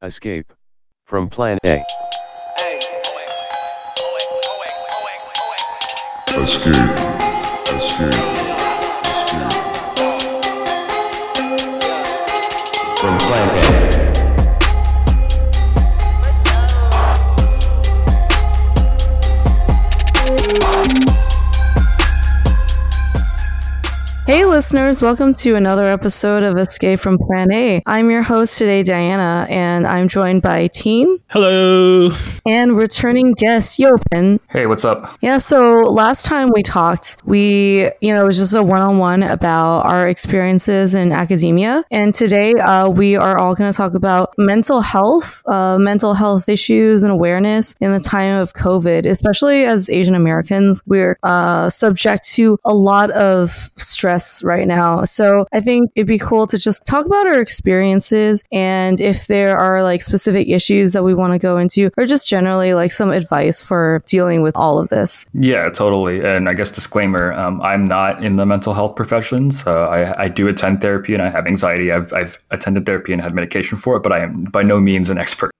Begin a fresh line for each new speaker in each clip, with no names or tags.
Escape from Plan A.
Escape. Escape. Escape.
From Plan A.
Hey, listeners, welcome to another episode of Escape from Plan A. I'm your host today, Diana, and I'm joined by Teen
Hello.
and returning guest, Yopin.
Hey, what's up?
Yeah, so last time we talked, we, you know, it was just a one on one about our experiences in academia. And today uh, we are all going to talk about mental health, uh, mental health issues and awareness in the time of COVID, especially as Asian Americans. We're uh, subject to a lot of stress right now. So I think it'd be cool to just talk about our experiences and if there are like specific issues that we want to go into, or just generally like some advice for dealing with all of this.
Yeah, totally. And I guess disclaimer: um, I'm not in the mental health professions. Uh, I, I do attend therapy, and I have anxiety. I've I've attended therapy and had medication for it, but I am by no means an expert.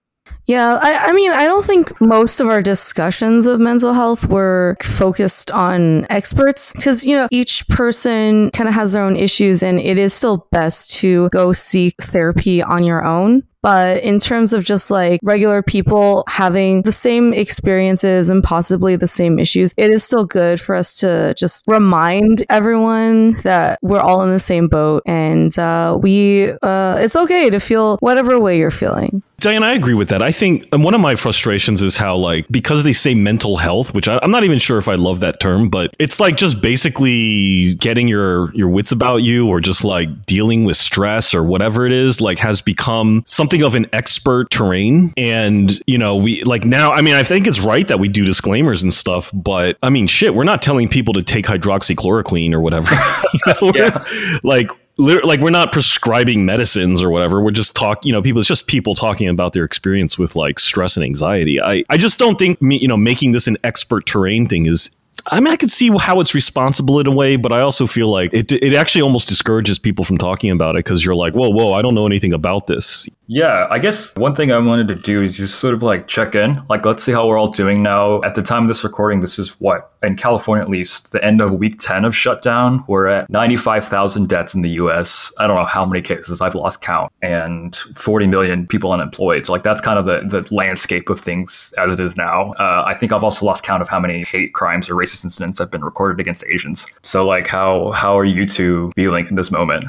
Yeah, I, I mean, I don't think most of our discussions of mental health were focused on experts because, you know, each person kind of has their own issues and it is still best to go seek therapy on your own. But in terms of just like regular people having the same experiences and possibly the same issues, it is still good for us to just remind everyone that we're all in the same boat and uh, we, uh, it's okay to feel whatever way you're feeling.
Diane, I agree with that. I think and one of my frustrations is how, like, because they say mental health, which I, I'm not even sure if I love that term, but it's like just basically getting your your wits about you, or just like dealing with stress or whatever it is, like, has become something of an expert terrain. And you know, we like now. I mean, I think it's right that we do disclaimers and stuff, but I mean, shit, we're not telling people to take hydroxychloroquine or whatever. you know,
Yeah.
like like we're not prescribing medicines or whatever. We're just talk you know people it's just people talking about their experience with like stress and anxiety. I i just don't think me you know making this an expert terrain thing is I mean, I could see how it's responsible in a way, but I also feel like it, it actually almost discourages people from talking about it because you're like, whoa, whoa, I don't know anything about this.
Yeah, I guess one thing I wanted to do is just sort of like check in. Like, let's see how we're all doing now. At the time of this recording, this is what, in California at least, the end of week 10 of shutdown. We're at 95,000 deaths in the US. I don't know how many cases, I've lost count, and 40 million people unemployed. So, like, that's kind of the, the landscape of things as it is now. Uh, I think I've also lost count of how many hate crimes or racist incidents have been recorded against Asians. So, like, how, how are you two feeling in this moment?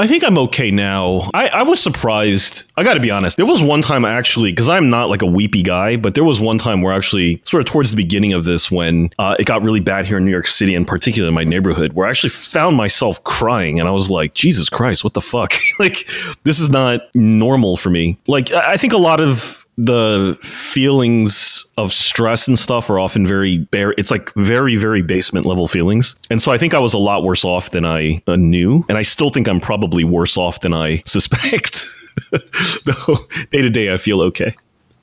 I think I'm okay now. I, I was surprised. I got to be honest. There was one time I actually, because I'm not like a weepy guy, but there was one time where actually, sort of towards the beginning of this, when uh, it got really bad here in New York City, in particular in my neighborhood, where I actually found myself crying, and I was like, Jesus Christ, what the fuck? like, this is not normal for me. Like, I think a lot of the feelings of stress and stuff are often very bare it's like very very basement level feelings. And so i think i was a lot worse off than i uh, knew. And i still think i'm probably worse off than i suspect. Though day to day i feel okay.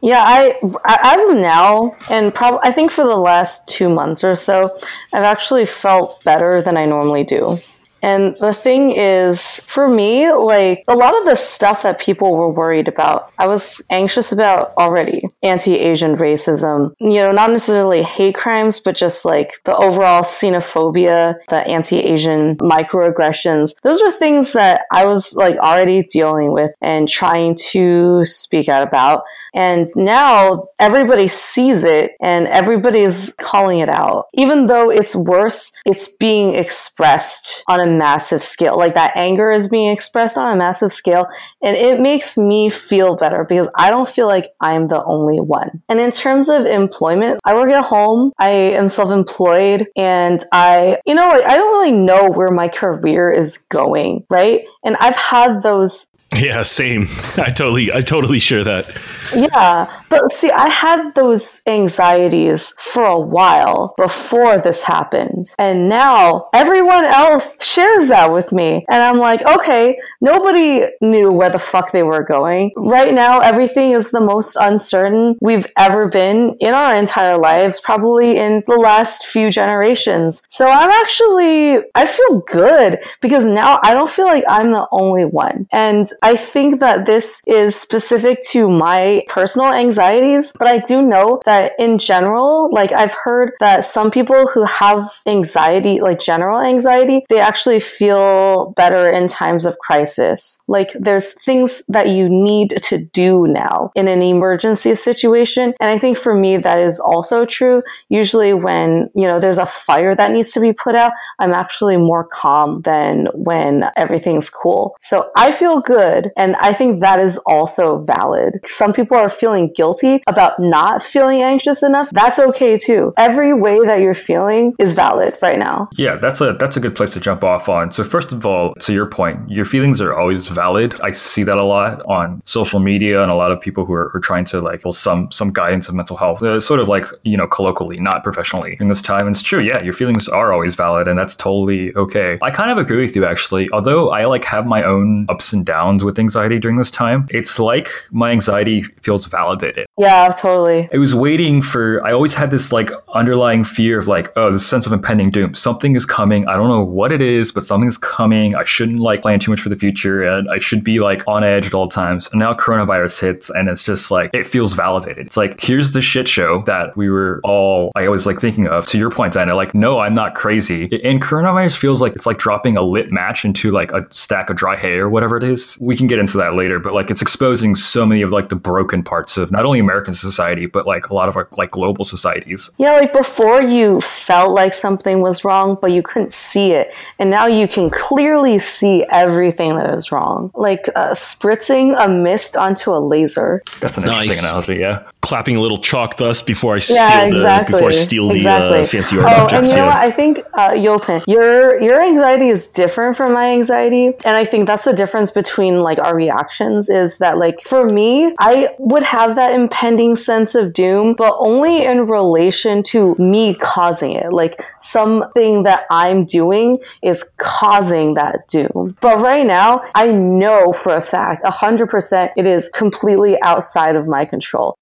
Yeah, I as of now, and probably I think for the last two months or so, I've actually felt better than I normally do. And the thing is, for me, like a lot of the stuff that people were worried about, I was anxious about already. Anti Asian racism, you know, not necessarily hate crimes, but just like the overall xenophobia, the anti Asian microaggressions. Those were things that I was like already dealing with and trying to speak out about. And now everybody sees it and everybody's calling it out. Even though it's worse, it's being expressed on a massive scale. Like that anger is being expressed on a massive scale. And it makes me feel better because I don't feel like I'm the only one. And in terms of employment, I work at home. I am self employed and I, you know, I don't really know where my career is going, right? And I've had those
yeah same i totally i totally share that
Yeah, but see, I had those anxieties for a while before this happened. And now everyone else shares that with me. And I'm like, okay, nobody knew where the fuck they were going. Right now, everything is the most uncertain we've ever been in our entire lives, probably in the last few generations. So I'm actually, I feel good because now I don't feel like I'm the only one. And I think that this is specific to my personal anxieties, but I do know that in general, like I've heard that some people who have anxiety, like general anxiety, they actually feel better in times of crisis. Like there's things that you need to do now in an emergency situation. And I think for me, that is also true. Usually when, you know, there's a fire that needs to be put out, I'm actually more calm than when everything's cool. So I feel good. And I think that is also valid. Some people are feeling guilty about not feeling anxious enough. That's okay too. Every way that you're feeling is valid right now.
Yeah, that's a that's a good place to jump off on. So first of all, to your point, your feelings are always valid. I see that a lot on social media and a lot of people who are, are trying to like well, some some guidance of mental health, uh, sort of like you know colloquially, not professionally. In this time, and it's true. Yeah, your feelings are always valid, and that's totally okay. I kind of agree with you actually. Although I like have my own ups and downs with anxiety during this time, it's like my anxiety feels validated.
Yeah, totally.
I was waiting for, I always had this like underlying fear of like, oh, this sense of impending doom. Something is coming. I don't know what it is, but something's coming. I shouldn't like plan too much for the future and I should be like on edge at all times. And now coronavirus hits and it's just like, it feels validated. It's like, here's the shit show that we were all, I was like thinking of. To your point, Diana, like, no, I'm not crazy. And coronavirus feels like it's like dropping a lit match into like a stack of dry hay or whatever it is. We can get into that later, but like it's exposing so many of like the broken parts of not only American society, but like a lot of our like global societies.
Yeah, like before you felt like something was wrong, but you couldn't see it. And now you can clearly see everything that is wrong. Like uh, spritzing a mist onto a laser.
That's an
Nice.
interesting analogy, yeah.
Clapping a little chalk dust before I steal
Yeah,
the
exactly.
before I steal the uh, fancy art
oh,
objects.
and you know
yeah.
what? I think uh, Yopin, your your anxiety is different from my anxiety, and I think that's the difference between like our reactions. Is that like for me, I would have that impending sense of doom, but only in relation to me causing it. Like something that I'm doing is causing that doom. But right now, I know for a fact, hundred percent, it is completely outside of my control.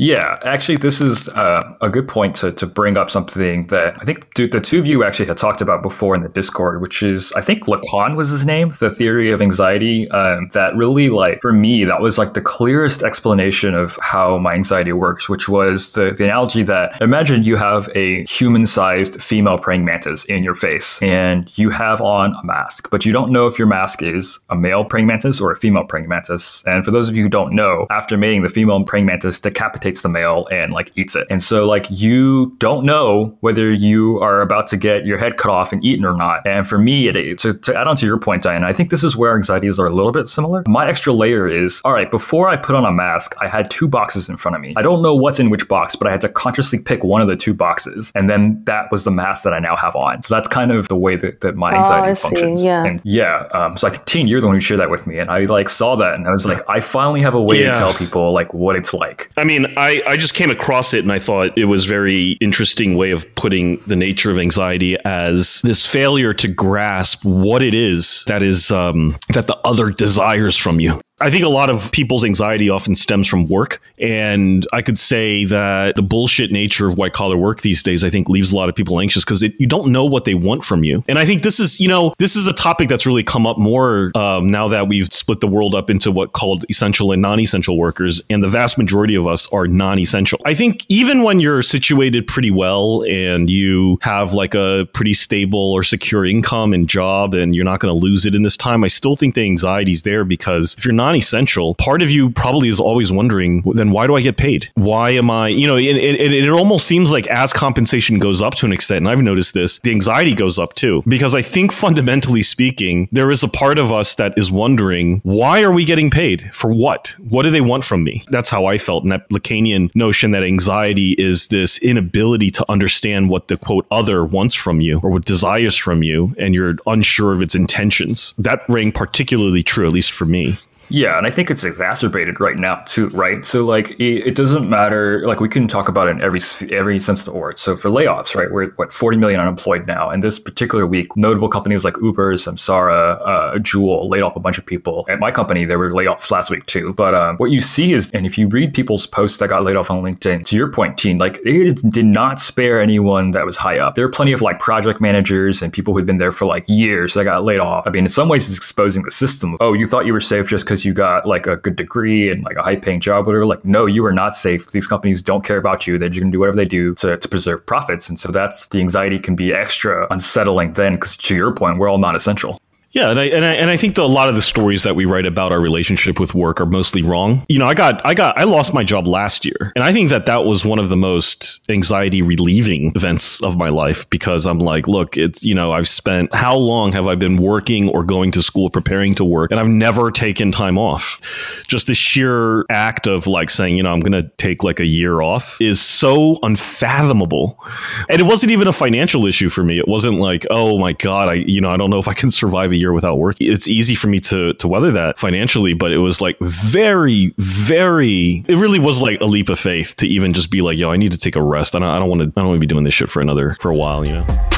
Yeah, actually, this is uh, a good point to, to bring up something that I think the, two of you actually had talked about before in the Discord, which is I think Lacan was his name, the theory of anxiety. Um, that really, like, for me, that was like the clearest explanation of how my anxiety works, which was the, the analogy that imagine you have a human sized female praying mantis in your face and you have on a mask, but you don't know if your mask is a male praying mantis or a female praying mantis. And for those of you who don't know, after mating, the female praying mantis decapitates the male and like eats it. And so like you don't know whether you are about to get your head cut off and eaten or not. And for me, it, to, to add on to your point, Diana, I think this is where anxieties are a little bit similar. My extra layer is, all right, before I put on a mask, I had two boxes in front of me. I don't know what's in which box, but I had to consciously pick one of the two boxes. And then that was the mask that I now have on. So that's kind of the way that, that my
Oh,
anxiety
I see,
functions.
yeah.
And yeah, um, so I think Teen, you're the one who shared that with me. And I like saw that and I was like, I finally have a way
Yeah.
to tell people like what it's like.
I mean, I, I just came across it and I thought it was very interesting way of putting the nature of anxiety as this failure to grasp what it is that is um, that the other desires from you. I think a lot of people's anxiety often stems from work. And I could say that the bullshit nature of white collar work these days, I think, leaves a lot of people anxious because you don't know what they want from you. And I think this is, you know, this is a topic that's really come up more um, now that we've split the world up into what called essential and non essential workers. And the vast majority of us are non essential. I think even when you're situated pretty well and you have like a pretty stable or secure income and job and you're not going to lose it in this time, I still think the anxiety is there because if you're non essential, part of you probably is always wondering, then why do I get paid? Why am I, you know, it, it, it almost seems like as compensation goes up to an extent, and I've noticed this, the anxiety goes up too. Because I think fundamentally speaking, there is a part of us that is wondering, why are we getting paid? For what? What do they want from me? That's how I felt. And that Lacanian notion that anxiety is this inability to understand what the quote other wants from you or what desires from you, and you're unsure of its intentions. That rang particularly true, at least for me.
Yeah, and I think it's exacerbated right now too, right? So like it, it doesn't matter. Like we can talk about it in every every sense of the word. So for layoffs, right, we're what 40 million unemployed now, and this particular week, notable companies like Uber, Samsara, uh, Juul laid off a bunch of people. At my company, there were layoffs last week too. But um, what you see is, and if you read people's posts that got laid off on LinkedIn, to your point, Teen, like it did not spare anyone that was high up. There are plenty of like project managers and people who've been there for like years that got laid off. I mean, in some ways, it's exposing the system. Oh, you thought you were safe just because you got like a good degree and like a high paying job, whatever. Like, no, you are not safe. These companies don't care about you. They're just going to do whatever they do to, to preserve profits. And so that's the anxiety can be extra unsettling then, because to your point, we're all not essential.
Yeah, and I, and I and I think that a lot of the stories that we write about our relationship with work are mostly wrong. You know, I got I got I lost my job last year, and I think that that was one of the most anxiety relieving events of my life because I'm like, look, it's you know, I've spent how long have I been working or going to school preparing to work, and I've never taken time off. Just the sheer act of like saying, you know, I'm going to take like a year off is so unfathomable, and it wasn't even a financial issue for me. It wasn't like, oh my god, I you know, I don't know if I can survive a year without work. It's easy for me to to weather that financially, but it was like very, very. It really was like a leap of faith to even just be like, yo, I need to take a rest. I don't, I don't want to. I don't want to be doing this shit for another for a while, you know.